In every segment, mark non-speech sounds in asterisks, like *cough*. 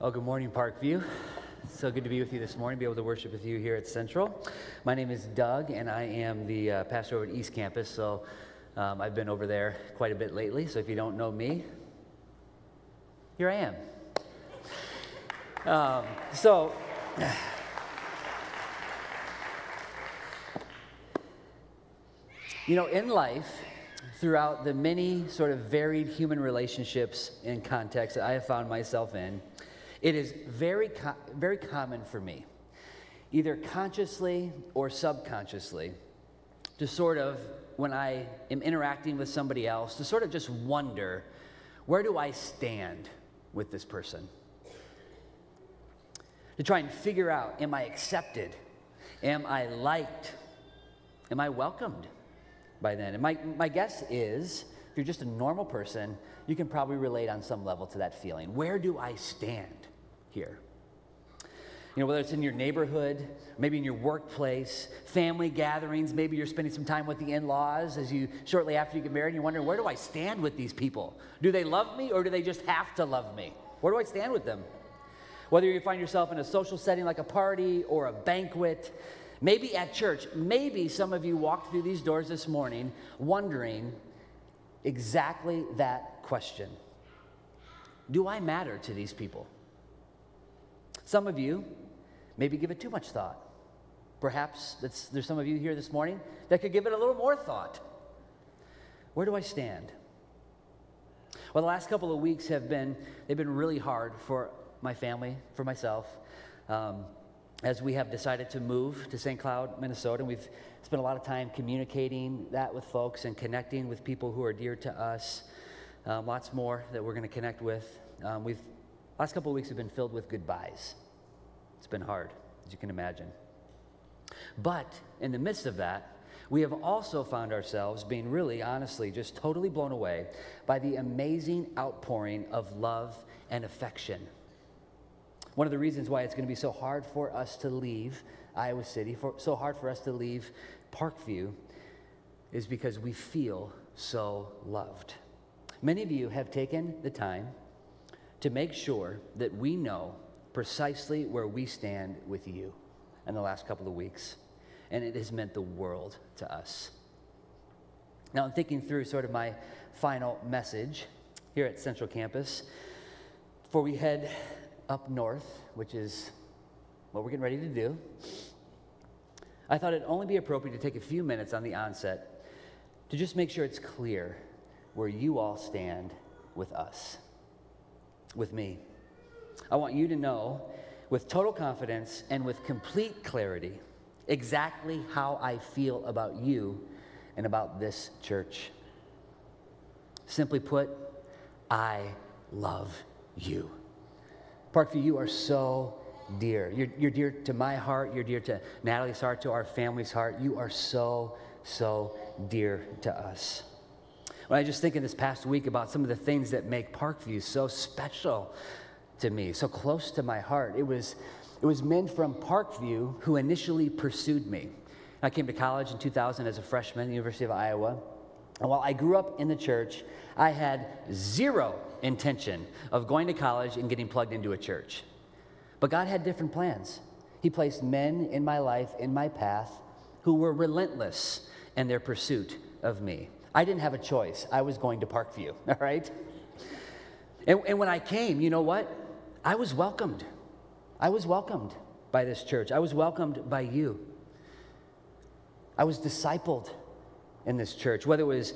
Well, good morning, Parkview. So good to be with you this morning, be able to worship with you here at Central. My name is Doug, and I am the uh, pastor over at East Campus. So um, I've been over there quite a bit lately. So if you don't know me, here I am. Um, so, *sighs* you know, in life, throughout the many sort of varied human relationships and contexts that I have found myself in, it is very, very common for me, either consciously or subconsciously, to sort of, when I am interacting with somebody else, to sort of just wonder where do I stand with this person? To try and figure out am I accepted? Am I liked? Am I welcomed by them? And my, my guess is if you're just a normal person, you can probably relate on some level to that feeling. Where do I stand? Here. You know, whether it's in your neighborhood, maybe in your workplace, family gatherings, maybe you're spending some time with the in laws as you shortly after you get married, and you're wondering, where do I stand with these people? Do they love me or do they just have to love me? Where do I stand with them? Whether you find yourself in a social setting like a party or a banquet, maybe at church, maybe some of you walked through these doors this morning wondering exactly that question Do I matter to these people? Some of you maybe give it too much thought. Perhaps there's some of you here this morning that could give it a little more thought. Where do I stand? Well, the last couple of weeks have been, they've been really hard for my family, for myself, um, as we have decided to move to St. Cloud, Minnesota. And we've spent a lot of time communicating that with folks and connecting with people who are dear to us. Um, lots more that we're going to connect with. Um, we've last couple weeks have been filled with goodbyes. It's been hard, as you can imagine. But in the midst of that, we have also found ourselves being really, honestly, just totally blown away by the amazing outpouring of love and affection. One of the reasons why it's going to be so hard for us to leave Iowa City, for, so hard for us to leave Parkview, is because we feel so loved. Many of you have taken the time to make sure that we know precisely where we stand with you in the last couple of weeks. And it has meant the world to us. Now, I'm thinking through sort of my final message here at Central Campus before we head up north, which is what we're getting ready to do. I thought it'd only be appropriate to take a few minutes on the onset to just make sure it's clear where you all stand with us, with me. I want you to know with total confidence and with complete clarity exactly how I feel about you and about this church. Simply put, I love you. Parkview, you are so dear. You're, you're dear to my heart. You're dear to Natalie's heart, to our family's heart. You are so, so dear to us. I just think in this past week about some of the things that make Parkview so special, to me, so close to my heart. It was, it was men from Parkview who initially pursued me. I came to college in 2000 as a freshman at the University of Iowa. And while I grew up in the church, I had zero intention of going to college and getting plugged into a church. But God had different plans. He placed men in my life, in my path, who were relentless in their pursuit of me. I didn't have a choice. I was going to Parkview, *laughs* all right? And, and when I came, you know what? I was welcomed. I was welcomed by this church. I was welcomed by you. I was discipled in this church, whether it was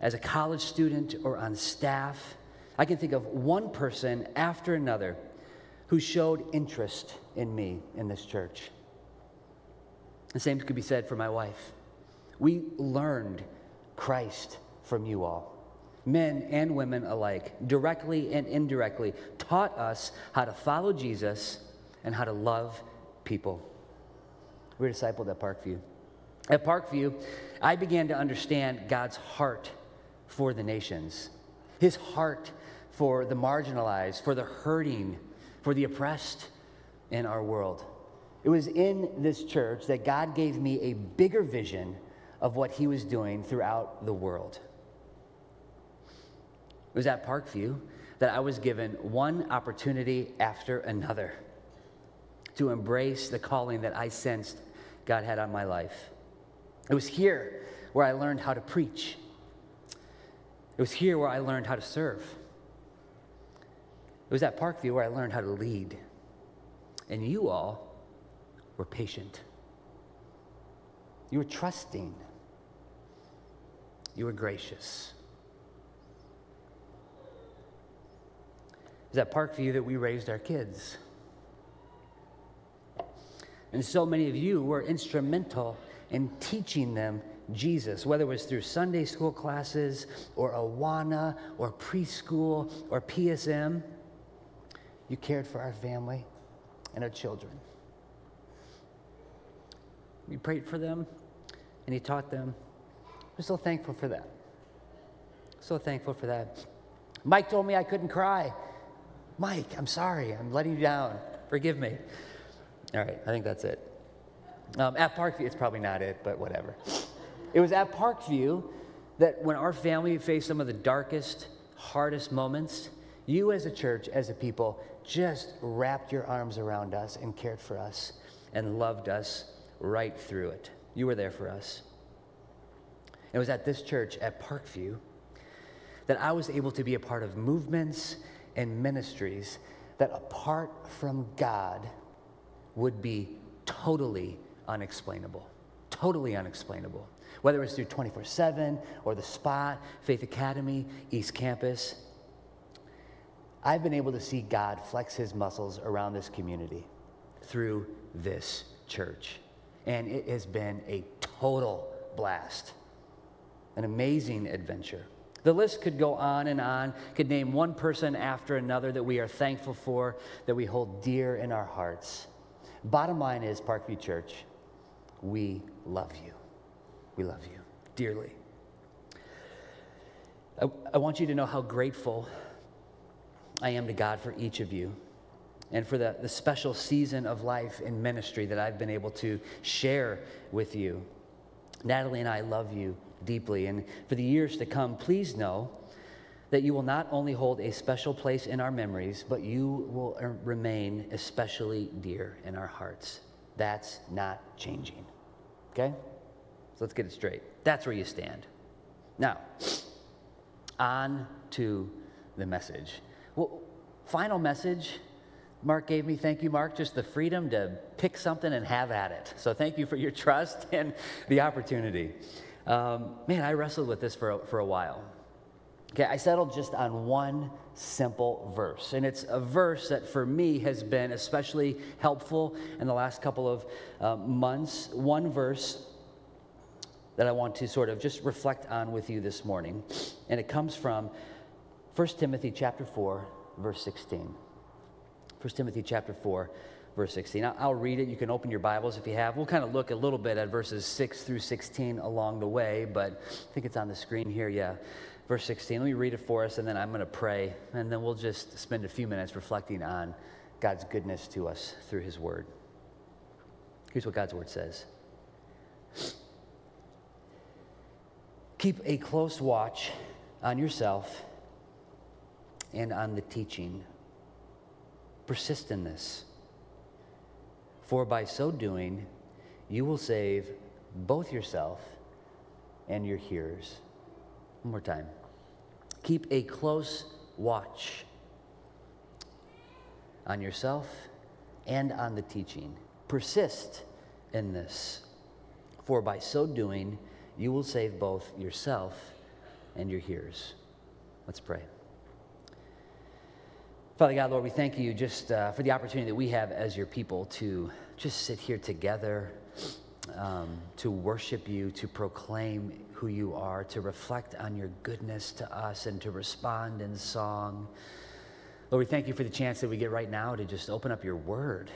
as a college student or on staff. I can think of one person after another who showed interest in me in this church. The same could be said for my wife. We learned Christ from you all men and women alike, directly and indirectly, taught us how to follow Jesus and how to love people. We were discipled at Parkview. At Parkview, I began to understand God's heart for the nations, His heart for the marginalized, for the hurting, for the oppressed in our world. It was in this church that God gave me a bigger vision of what He was doing throughout the world. It was at Parkview that I was given one opportunity after another to embrace the calling that I sensed God had on my life. It was here where I learned how to preach. It was here where I learned how to serve. It was at Parkview where I learned how to lead. And you all were patient. You were trusting. You were gracious. It was at Parkview that we raised our kids. And so many of you were instrumental in teaching them Jesus, whether it was through Sunday school classes or Awana or preschool or PSM. You cared for our family and our children. You prayed for them and you taught them. We're so thankful for that. So thankful for that. Mike told me I couldn't cry. Mike, I'm sorry. I'm letting you down. Forgive me. All right, I think that's it. Um, at Parkview, it's probably not it, but whatever. It was at Parkview that when our family faced some of the darkest, hardest moments, you as a church, as a people, just wrapped your arms around us and cared for us and loved us right through it. You were there for us. It was at this church at Parkview that I was able to be a part of movements and ministries that, apart from God, would be totally unexplainable. Totally unexplainable. Whether it's through 24 7 or the Spot, Faith Academy, East Campus, I've been able to see God flex his muscles around this community through this church. And it has been a total blast, an amazing adventure. The list could go on and on, could name one person after another that we are thankful for, that we hold dear in our hearts. Bottom line is, Parkview Church, we love you. We love you dearly. I, I, want you to know how grateful I am to God for each of you and for the, the special season of life in ministry that I've been able to share with you. Natalie and I love you deeply. And for the years to come, please know that you will not only hold a special place in our memories, but you will er, remain especially dear in our hearts. That's not changing. Okay? So let's get it straight. That's where you stand. Now, on to the message. Well, final message Mark gave me. Thank you, Mark. Just the freedom to pick something and have at it. So thank you for your trust and the opportunity. Um, man, I wrestled with this for a, for a while. Okay, I settled just on one simple verse. And it's a verse that for me has been especially helpful in the last couple of uh, months. One verse that I want to sort of just reflect on with you this morning. And it comes from 1 Timothy chapter 4, verse 16. 1 Timothy chapter 4, verse 16. I'll read it. You can open your Bibles if you have. We'll kind of look a little bit at verses 6 through 16 along the way, but I think it's on the screen here. Yeah. Verse 16. Let me read it for us, and then I'm going to pray, and then we'll just spend a few minutes reflecting on God's goodness to us through His Word. Here's what God's Word says Keep a close watch on yourself and on the teaching Persist in this. For by so doing, you will save both yourself and your hearers. One more time. Keep a close watch on yourself and on the teaching. Persist in this. For by so doing, you will save both yourself and your hearers. Let's pray. Father God, Lord, we thank you just uh, for the opportunity that we have as your people to just sit here together, um, to worship you, to proclaim who you are, to reflect on your goodness to us, and to respond in song. Lord, we thank you for the chance that we get right now to just open up your word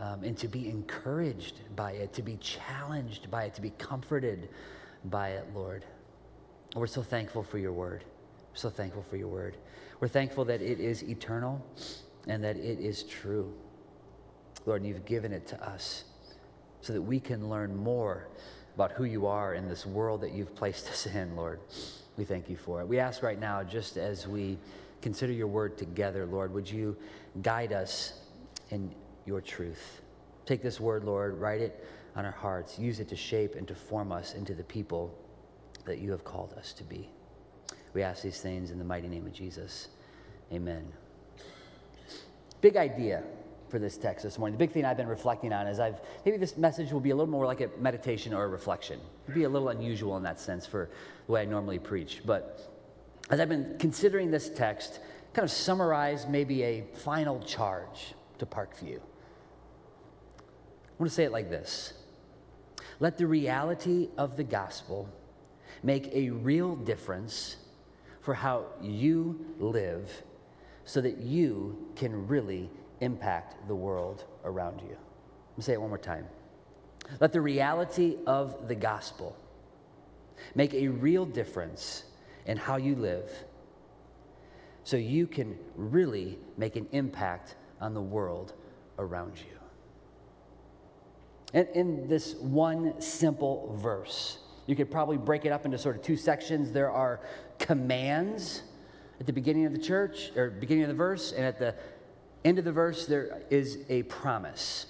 um, and to be encouraged by it, to be challenged by it, to be comforted by it, Lord. We're so thankful for your word. We're so thankful for your word. We're thankful that it is eternal and that it is true. Lord, and you've given it to us so that we can learn more about who you are in this world that you've placed us in, Lord. We thank you for it. We ask right now, just as we consider your word together, Lord. Would you guide us in your truth? Take this word, Lord, write it on our hearts, use it to shape and to form us into the people that you have called us to be. We ask these things in the mighty name of Jesus. Amen. Big idea for this text this morning. The big thing I've been reflecting on is I've maybe this message will be a little more like a meditation or a reflection. It'd be a little unusual in that sense for the way I normally preach. But as I've been considering this text, kind of summarize maybe a final charge to Parkview. I want to say it like this Let the reality of the gospel make a real difference for how you live so that you can really impact the world around you. Let me say it one more time. Let the reality of the gospel make a real difference in how you live so you can really make an impact on the world around you. And in this one simple verse, you could probably break it up into sort of two sections. There are commands at the beginning of the church, or beginning of the verse, and at the end of the verse, there is a promise.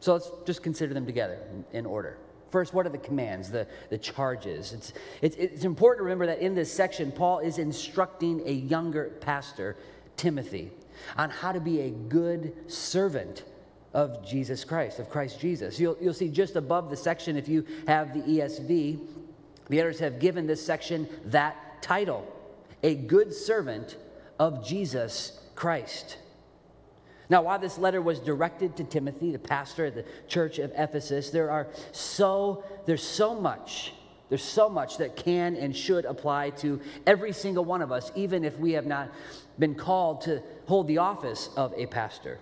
So let's just consider them together in, order. First, what are the commands, the, the charges? It's, it's, it's important to remember that in this section, Paul is instructing a younger pastor, Timothy, on how to be a good servant of Jesus Christ, of Christ Jesus. You'll, you'll see just above the section, if you have the ESV, the editors have given this section that title A Good Servant of Jesus Christ. Now, while this letter was directed to Timothy, the pastor at the church of Ephesus, there are so, there's so much, there's so much that can and should apply to every single one of us, even if we have not been called to hold the office of a pastor.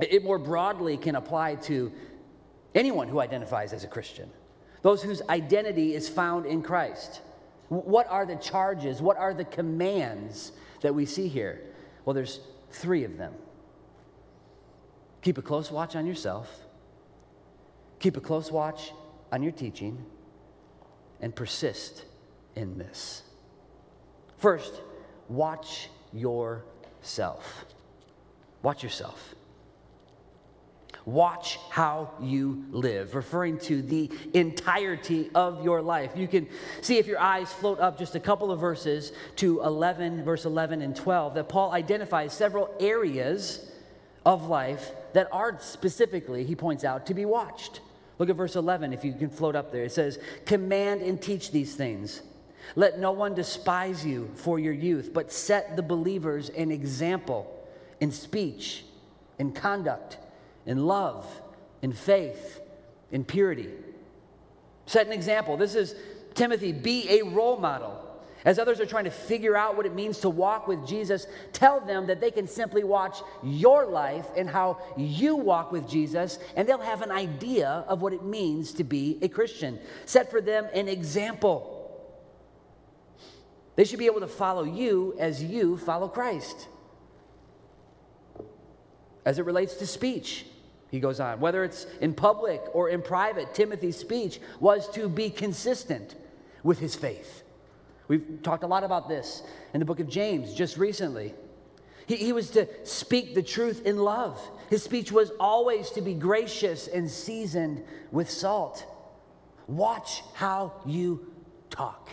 It more broadly can apply to anyone who identifies as a Christian, those whose identity is found in Christ. What are the charges? What are the commands that we see here? Well, there's three of them. Keep a close watch on yourself, keep a close watch on your teaching, and persist in this. First, watch yourself. Watch yourself. Watch how you live, referring to the entirety of your life. You can see if your eyes float up just a couple of verses to 11, verse 11 and 12, that Paul identifies several areas of life that are specifically, he points out, to be watched. Look at verse 11, if you can float up there. It says, Command and teach these things. Let no one despise you for your youth, but set the believers an example in speech, in conduct in love, in faith, in purity. Set an example. This is Timothy, be a role model. As others are trying to figure out what it means to walk with Jesus, tell them that they can simply watch your life and how you walk with Jesus, and they'll have an idea of what it means to be a Christian. Set for them an example. They should be able to follow you as you follow Christ. As it relates to speech, he goes on, whether it's in public or in private, Timothy's speech was to be consistent with his faith. We've talked a lot about this in the book of James just recently. He, he, was to speak the truth in love. His speech was always to be gracious and seasoned with salt. Watch how you talk.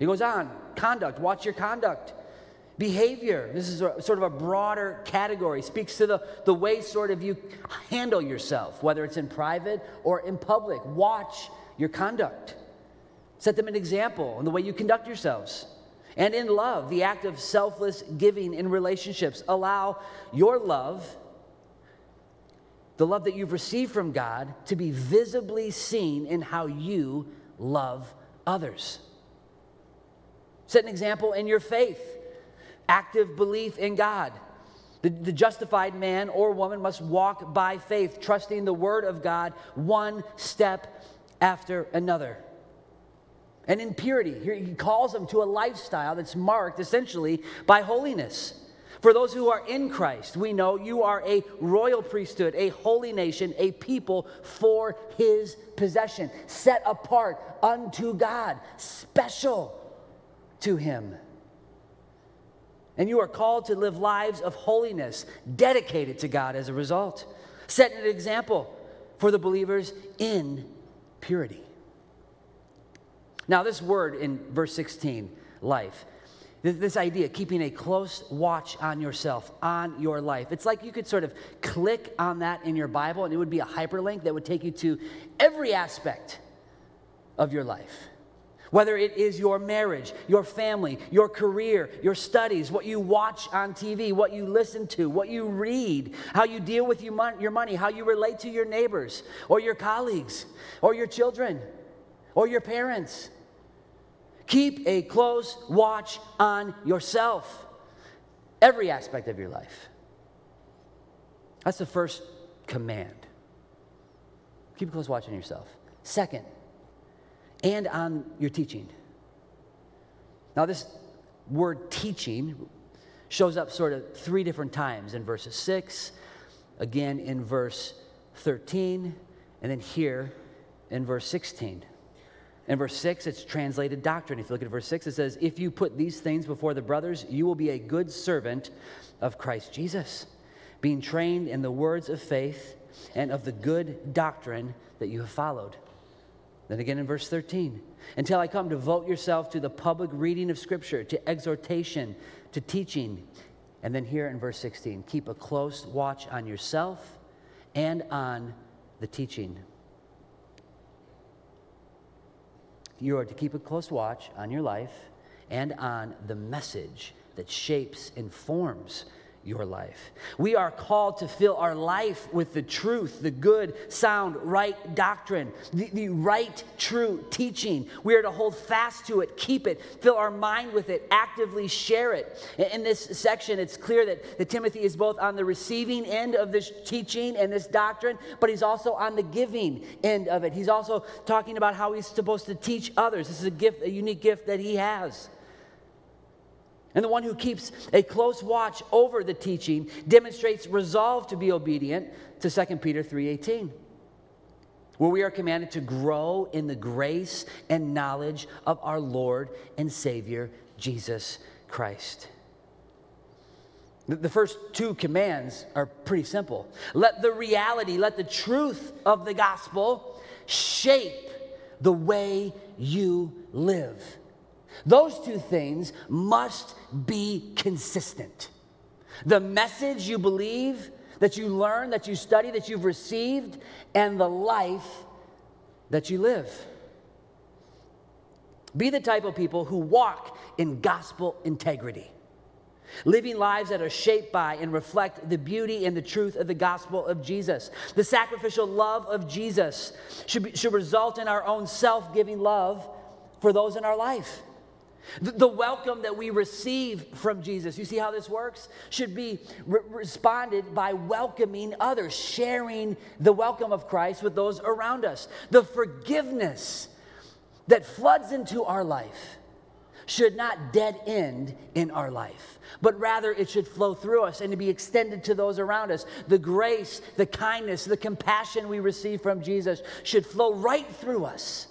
He goes on, conduct, watch your conduct. Behavior, this is a, sort of a broader category, speaks to the, the way sort of you handle yourself, whether it's in private or in public. Watch your conduct. Set them an example in the way you conduct yourselves. And in love, the act of selfless giving in relationships. Allow your love, the love that you've received from God, to be visibly seen in how you love others. Set an example in your faith active belief in God. The, the, justified man or woman must walk by faith, trusting the word of God one step after another. And in purity, he calls them to a lifestyle that's marked essentially by holiness. For those who are in Christ, we know you are a royal priesthood, a holy nation, a people for his possession, set apart unto God, special to him. And you are called to live lives of holiness, dedicated to God as a result. Setting an example for the believers in purity. Now, this word in verse 16, life, this idea, keeping a close watch on yourself, on your life. It's like you could sort of click on that in your Bible and it would be a hyperlink that would take you to every aspect of your life. Whether it is your marriage, your family, your career, your studies, what you watch on TV, what you listen to, what you read, how you deal with your money, how you relate to your neighbors or your colleagues or your children or your parents. Keep a close watch on yourself, every aspect of your life. That's the first command. Keep a close watch on yourself. Second, and on your teaching. Now, this word teaching shows up sort of three different times in verses 6, again in verse 13, and then here in verse 16. In verse 6, it's translated doctrine. If you look at verse 6, it says, If you put these things before the brothers, you will be a good servant of Christ Jesus, being trained in the words of faith and of the good doctrine that you have followed. Then again in verse 13, until I come, devote yourself to the public reading of Scripture, to exhortation, to teaching. And then here in verse 16, keep a close watch on yourself and on the teaching. You are to keep a close watch on your life and on the message that shapes and forms your life. We are called to fill our life with the truth, the good, sound, right doctrine, the, the, right, true teaching. We are to hold fast to it, keep it, fill our mind with it, actively share it. In this section, it's clear that, that Timothy is both on the receiving end of this teaching and this doctrine, but he's also on the giving end of it. He's also talking about how he's supposed to teach others. This is a gift, a unique gift that he has. And the one who keeps a close watch over the teaching demonstrates resolve to be obedient to 2 Peter 3:18. Where we are commanded to grow in the grace and knowledge of our Lord and Savior Jesus Christ. The first two commands are pretty simple. Let the reality, let the truth of the gospel shape the way you live. Those two things must be consistent. The message you believe, that you learn, that you study, that you've received, and the life that you live. Be the type of people who walk in gospel integrity, living lives that are shaped by and reflect the beauty and the truth of the gospel of Jesus. The sacrificial love of Jesus should, be, should result in our own self giving love for those in our life. The, welcome that we receive from Jesus, you see how this works? Should be re- responded by welcoming others, sharing the welcome of Christ with those around us. The forgiveness that floods into our life should not dead end in our life, but rather it should flow through us and to be extended to those around us. The grace, the kindness, the compassion we receive from Jesus should flow right through us,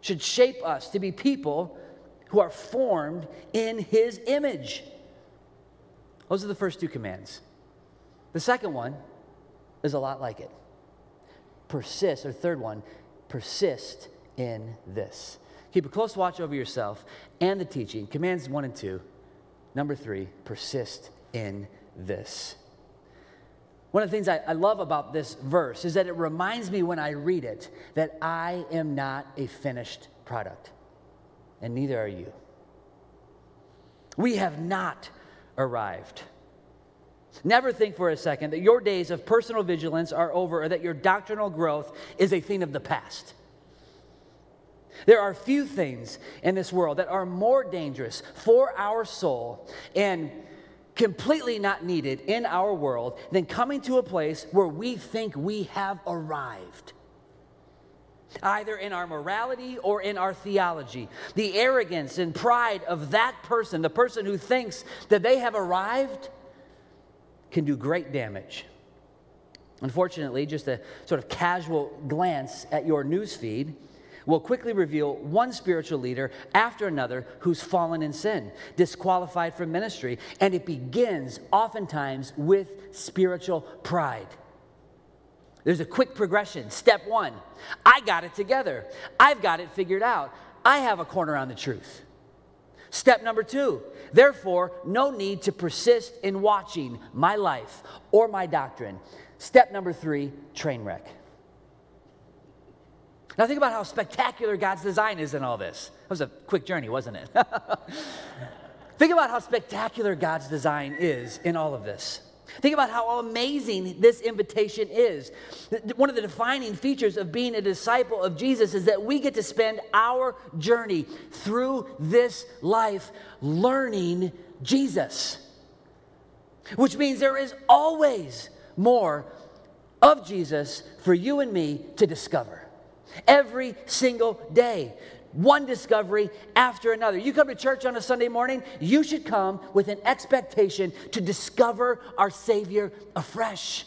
should shape us to be people who are formed in his image. Those are the first two commands. The second one is a lot like it. Persist, or third one, persist in this. Keep a close watch over yourself and the teaching. Commands one and two. Number three, persist in this. One of the things I, I, love about this verse is that it reminds me when I read it that I am not a finished product and neither are you. We have not arrived. Never think for a second that your days of personal vigilance are over or that your doctrinal growth is a thing of the past. There are few things in this world that are more dangerous for our soul and completely not needed in our world than coming to a place where we think we have arrived either in our morality or in our theology. The arrogance and pride of that person, the person who thinks that they have arrived, can do great damage. Unfortunately, just a sort of casual glance at your news feed will quickly reveal one spiritual leader after another who's fallen in sin, disqualified from ministry, and it begins oftentimes with spiritual pride. There's a quick progression. Step one I got it together, I've got it figured out, I have a corner on the truth. Step number two, therefore, no need to persist in watching my life or my doctrine. Step number three, train wreck. Now, think about how spectacular God's design is in all this. That was a quick journey, wasn't it? *laughs* think about how spectacular God's design is in all of this. Think about how amazing this invitation is. One of the defining features of being a disciple of Jesus is that we get to spend our journey through this life learning Jesus, which means there is always more of Jesus for you and me to discover every single day. One discovery after another. You come to church on a Sunday morning, you should come with an expectation to discover our Savior afresh.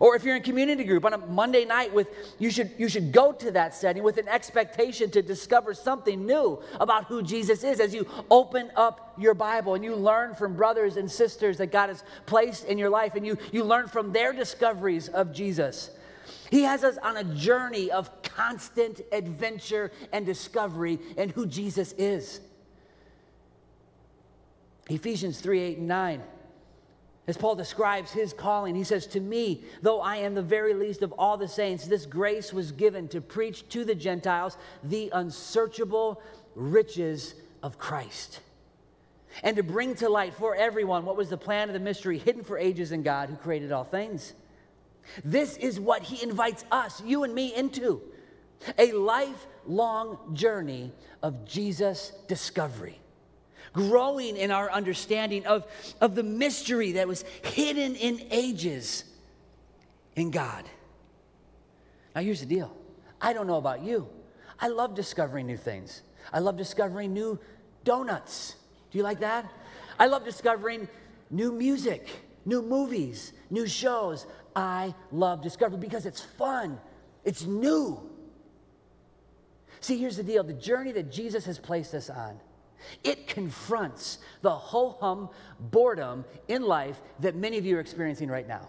Or if you're in community group on a Monday night with you should you should go to that setting with an expectation to discover something new about who Jesus is as you open up your Bible and you learn from brothers and sisters that God has placed in your life and you you learn from their discoveries of Jesus. He has us on a journey of constant adventure and discovery in who Jesus is. Ephesians 3 8 and 9. As Paul describes his calling, he says, To me, though I am the very least of all the saints, this grace was given to preach to the Gentiles the unsearchable riches of Christ and to bring to light for everyone what was the plan of the mystery hidden for ages in God who created all things this is what he invites us, you and me, into a lifelong journey of Jesus discovery, growing in our understanding of, of the mystery that was hidden in ages in God. Now, here's the deal I don't know about you. I love discovering new things. I love discovering new donuts. Do you like that? I love discovering new music, new movies, new shows. I love discovery because it's fun, it's new. See, here's the deal the journey that Jesus has placed us on. It confronts the ho hum boredom in life that many of you are experiencing right now.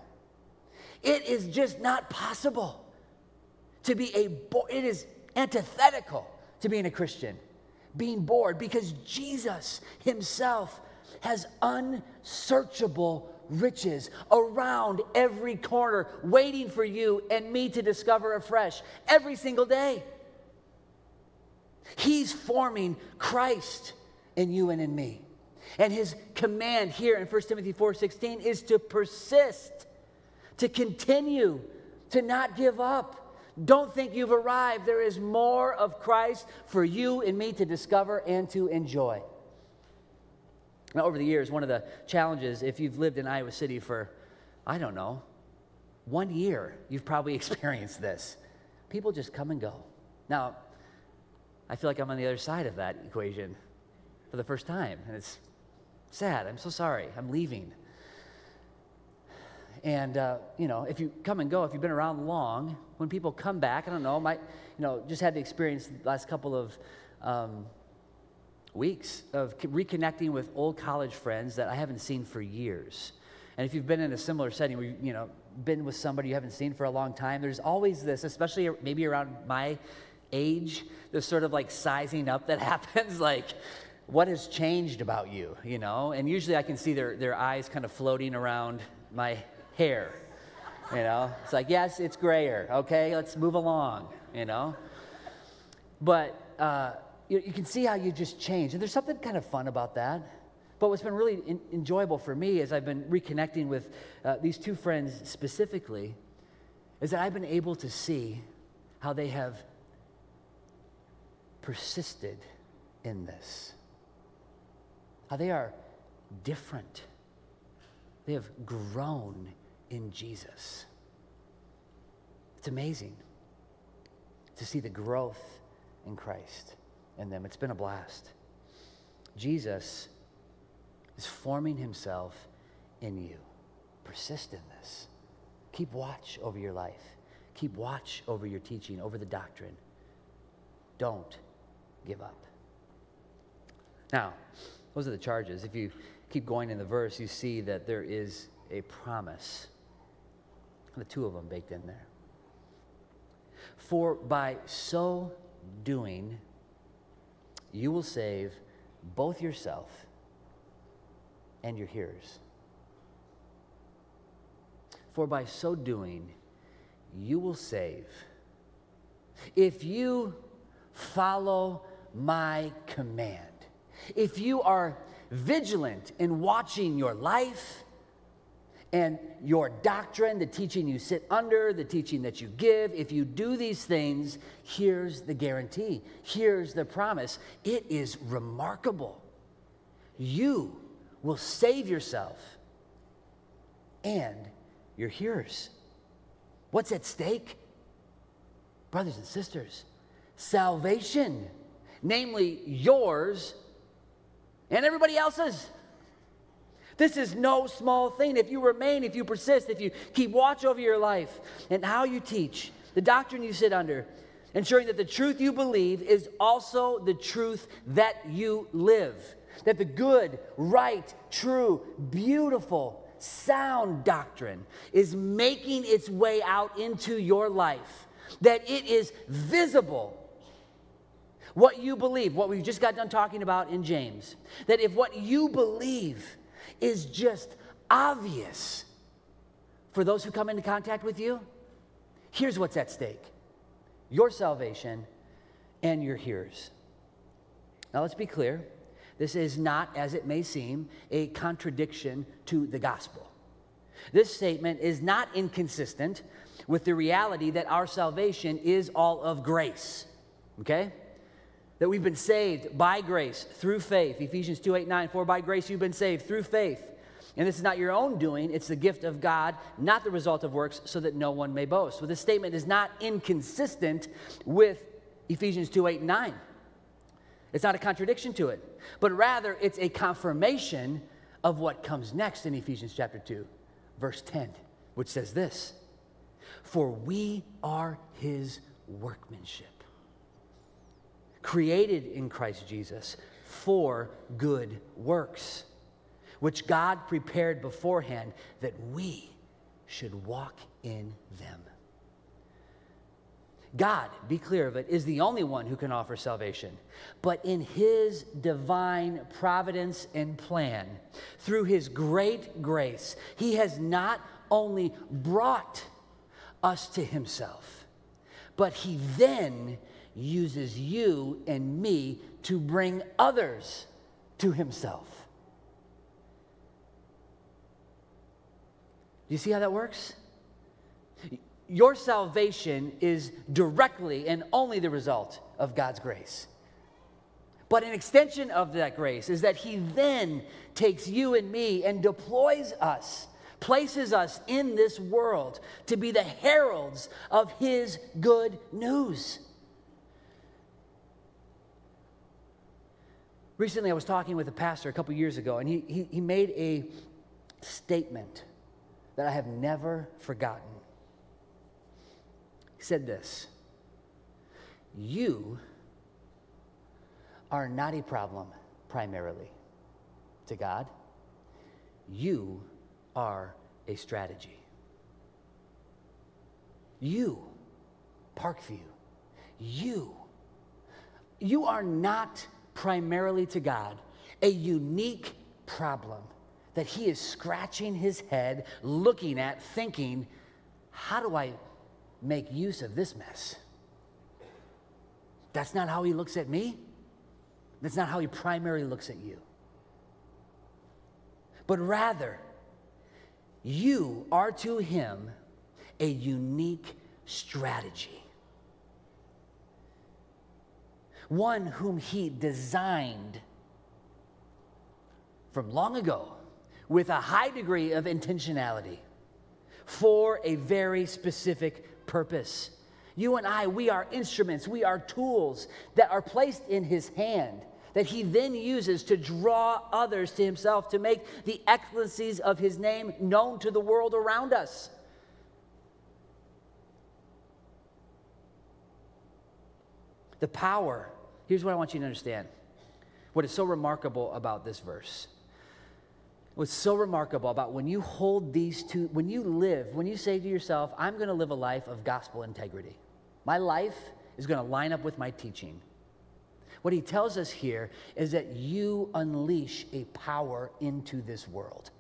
It is just not possible to be a, bo- it is antithetical to being a Christian, being bored, because Jesus Himself has unsearchable riches around every corner, waiting for you and me to discover afresh every single day. He's forming Christ in you and in me. And his command here in 1 Timothy 4:16 is to persist, to continue, to not give up. Don't think you've arrived. There is more of Christ for you and me to discover and to enjoy. Now, over the years, one of the challenges, if you've lived in Iowa City for, I don't know, one year, you've probably *laughs* experienced this. People just come and go. Now, I feel like I'm on the other side of that equation for the first time, and it's sad. I'm so sorry. I'm leaving. And, uh, you know, if you come and go, if you've been around long, when people come back, I don't know, might, you know, just had the experience the last couple of um, weeks of reconnecting with old college friends that I haven't seen for years. And if you've been in a similar setting where you, you know, been with somebody you haven't seen for a long time, there's always this, especially maybe around my age, this sort of like sizing up that *laughs* happens, like, what has changed about you, you know? And usually I can see their, their eyes kind of floating around my hair, you know? It's like, yes, it's grayer, okay, let's move along, you know? But, uh, you, you can see how you just change. And there's something kind of fun about that. But what's been really in, enjoyable for me as I've been reconnecting with uh, these two friends specifically is that I've been able to see how they have persisted in this, how they are different. They have grown in Jesus. It's amazing to see the growth in Christ in them. It's been a blast. Jesus is forming himself in you. Persist in this. Keep watch over your life. Keep watch over your teaching, over the doctrine. don't give up. Now, those are the charges. If you keep going in the verse, you see that there is a promise. The two of them baked in there. For by so doing, you will save both yourself and your hearers. For by so doing, you will save. If you follow my command, if you are vigilant in watching your life and your doctrine, the teaching you sit under, the teaching that you give, if you do these things, here's the guarantee. Here's the promise. It is remarkable. You will save yourself and your hearers. What's at stake? Brothers and sisters, salvation, namely yours and everybody else's. This is no small thing. If you remain, if you persist, if you keep watch over your life and how you teach, the doctrine you sit under, ensuring that the truth you believe is also the truth that you live. That the good, right, true, beautiful, sound doctrine is making its way out into your life. That it is visible what you believe, what we just got done talking about in James, that if what you believe is just obvious for those who come into contact with you, here's what's at stake your salvation and your hearers. Now, let's be clear. This is not, as it may seem, a contradiction to the gospel. This statement is not inconsistent with the reality that our salvation is all of grace. Okay? That we've been saved by grace through faith. Ephesians 2 8 9. For by grace you've been saved through faith. And this is not your own doing, it's the gift of God, not the result of works, so that no one may boast. So this statement is not inconsistent with Ephesians 2 8 9. It's not a contradiction to it, but rather it's a confirmation of what comes next in Ephesians chapter 2, verse 10, which says this For we are his workmanship created in Christ Jesus for good works, which God prepared beforehand that we should walk in them. God, be clear of it, is the only one who can offer salvation. But in his divine providence and plan, through his great grace, he has not only brought us to himself, but he then uses you and me to bring others to himself. Do you see how that works? Your salvation is directly and only the result of God's grace. But an extension of that grace is that He then takes you and me and deploys us, places us in this world to be the heralds of His good news. Recently, I was talking with a pastor a couple years ago, and he, he, he made a statement that I have never forgotten. He said this You are not a problem primarily to God, you are a strategy. You, Parkview, you, you are not primarily to God a unique problem that he is scratching his head, looking at, thinking, how do I make use of this mess? That's not how he looks at me. That's not how he primarily looks at you. But rather, you are to him a unique strategy one whom he designed from long ago with a high degree of intentionality for a very specific purpose. You and I, we are instruments, we are tools that are placed in his hand that he then uses to draw others to himself, to make the excellencies of his name known to the world around us. The power, here's what I want you to understand. What is so remarkable about this verse? What's so remarkable about when you hold these two, when you live, when you say to yourself, I'm going to live a life of gospel integrity. My life is going to line up with my teaching. What he tells us here is that you unleash a power into this world.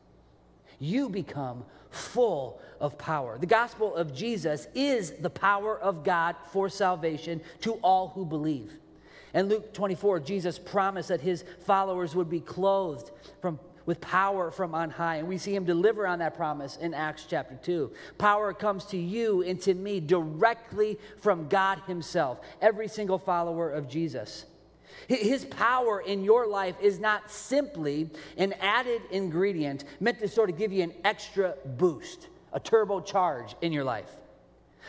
You become full of power. The gospel of Jesus is the power of God for salvation to all who believe. In Luke 24, Jesus promised that his followers would be clothed from, with power from on high. And we see him deliver on that promise in Acts chapter 2. Power comes to you and to me directly from God himself, every single follower of Jesus. His power in your life is not simply an added ingredient meant to sort of give you an extra boost, a turbocharge in your life.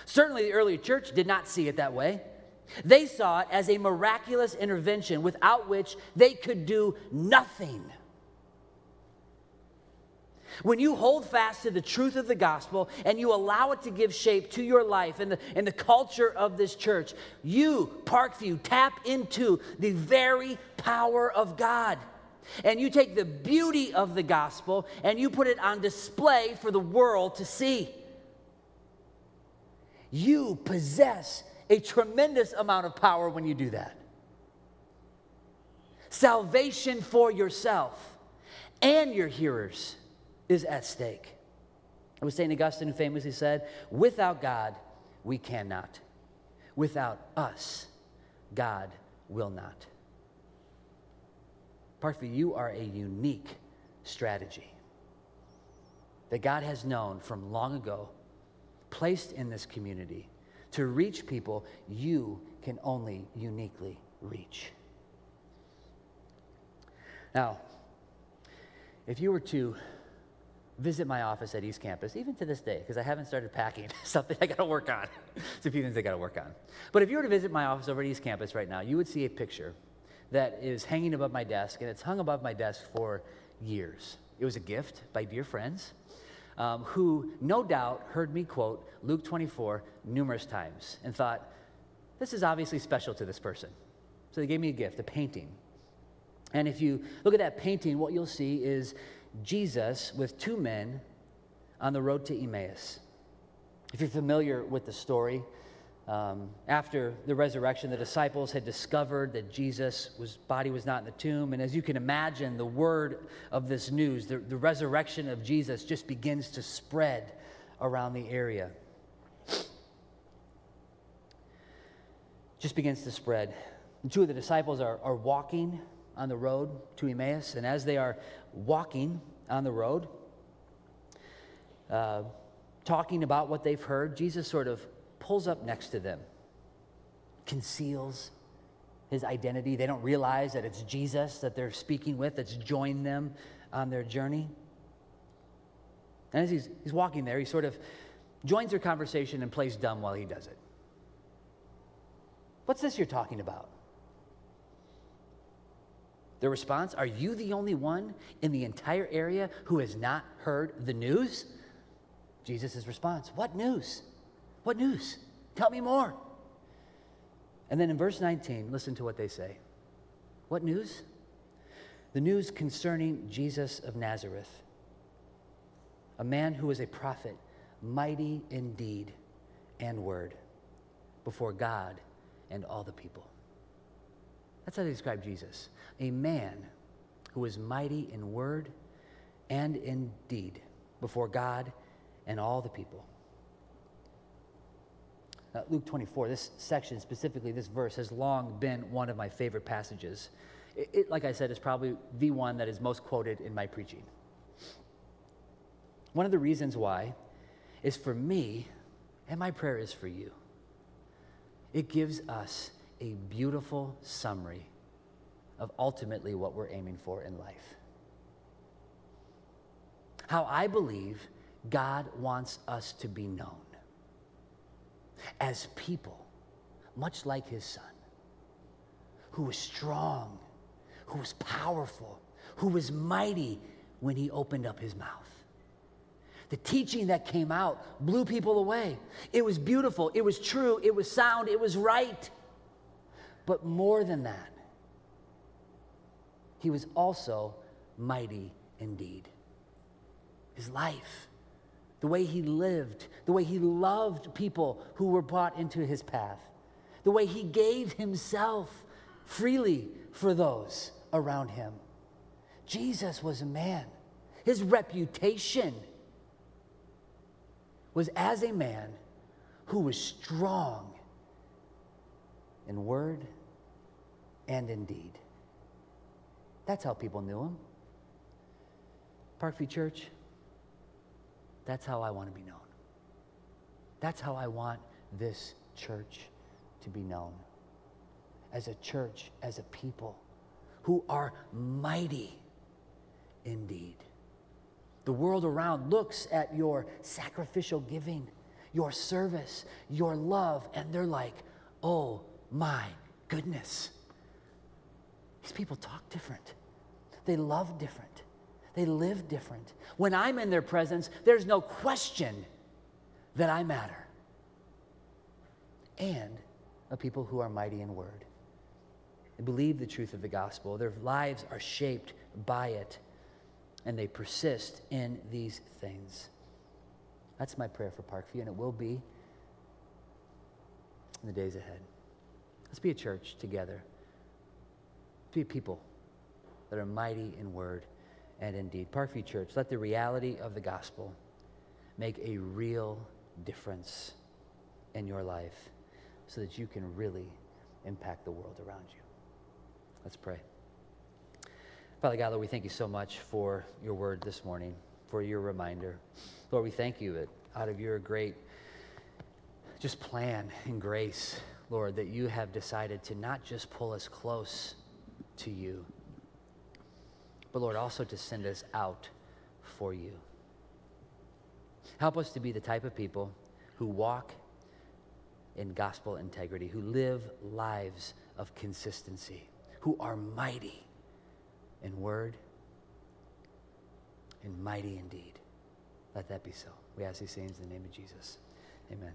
Certainly, the early church did not see it that way. They saw it as a miraculous intervention without which they could do nothing. When you hold fast to the truth of the gospel and you allow it to give shape to your life and the, and the culture of this church, you, Parkview, tap into the very power of God. And you take the beauty of the gospel and you put it on display for the world to see. You possess a tremendous amount of power when you do that. Salvation for yourself and your hearers is at stake. It was St. Augustine who famously said, Without God, we cannot. Without us, God will not. Parkview, you are a unique strategy that God has known from long ago, placed in this community to reach people you can only uniquely reach. Now, if you were to visit my office at East Campus, even to this day, because I haven't started packing, *laughs* something I got to work on. *laughs* It's a few things I got to work on. But if you were to visit my office over at East Campus right now, you would see a picture that is hanging above my desk, and it's hung above my desk for years. It was a gift by dear friends um, who, no doubt, heard me quote Luke 24 numerous times and thought, this is obviously special to this person. So they gave me a gift, a painting. And if you look at that painting, what you'll see is Jesus with two men on the road to Emmaus. If you're familiar with the story, um, after the resurrection, the disciples had discovered that Jesus' body was not in the tomb. And as you can imagine, the word of this news, the, the resurrection of Jesus, just begins to spread around the area. Just begins to spread. Two of the disciples are, are walking on the road to Emmaus. And as they are walking on the road, uh, talking about what they've heard, Jesus sort of pulls up next to them, conceals his identity. They don't realize that it's Jesus that they're speaking with that's joined them on their journey. And as he's, he's walking there, he sort of joins their conversation and plays dumb while he does it. What's this you're talking about? Their response Are you the only one in the entire area who has not heard the news? Jesus' response What news? What news? Tell me more. And then in verse 19, listen to what they say. What news? The news concerning Jesus of Nazareth, a man who was a prophet, mighty in deed and word before God and all the people. That's how they describe Jesus a man who was mighty in word and in deed before God and all the people. Uh, Luke 24, this section, specifically this verse, has long been one of my favorite passages. It, it, like I said, is probably the one that is most quoted in my preaching. One of the reasons why is for me, and my prayer is for you. It gives us a beautiful summary of ultimately what we're aiming for in life. How I believe God wants us to be known as people, much like his son, who was strong, who was powerful, who was mighty when he opened up his mouth. The teaching that came out blew people away. It was beautiful, it was true, it was sound, it was right. But more than that, he was also mighty in deed. His life, the way he lived, the way he loved people who were brought into his path, the way he gave himself freely for those around him. Jesus was a man. His reputation was as a man who was strong in word and in deed. That's how people knew him. Parkview Church, that's how I want to be known. That's how I want this church to be known. As a church, as a people who are mighty in deed. The world around looks at your sacrificial giving, your service, your love, and they're like, oh my goodness. These people talk different, they love different, they live different. When I'm in their presence, there's no question that I matter. And a people who are mighty in word. They believe the truth of the gospel. Their lives are shaped by it and they persist in these things. That's my prayer for Parkview, and it will be in the days ahead. Let's be a church together. Let's be people that are mighty in word and in deed. Parkview Church, let the reality of the gospel make a real difference in your life so that you can really impact the world around you. Let's pray. Father God, Lord, we thank you so much for your word this morning, for your reminder. Lord, we thank you that out of your great just plan and grace, Lord, that you have decided to not just pull us close to you, but Lord, also to send us out for you. Help us to be the type of people who walk in gospel integrity, who live lives of consistency, who are mighty in word and mighty in deed. Let that be so. We ask these things in the name of Jesus. Amen.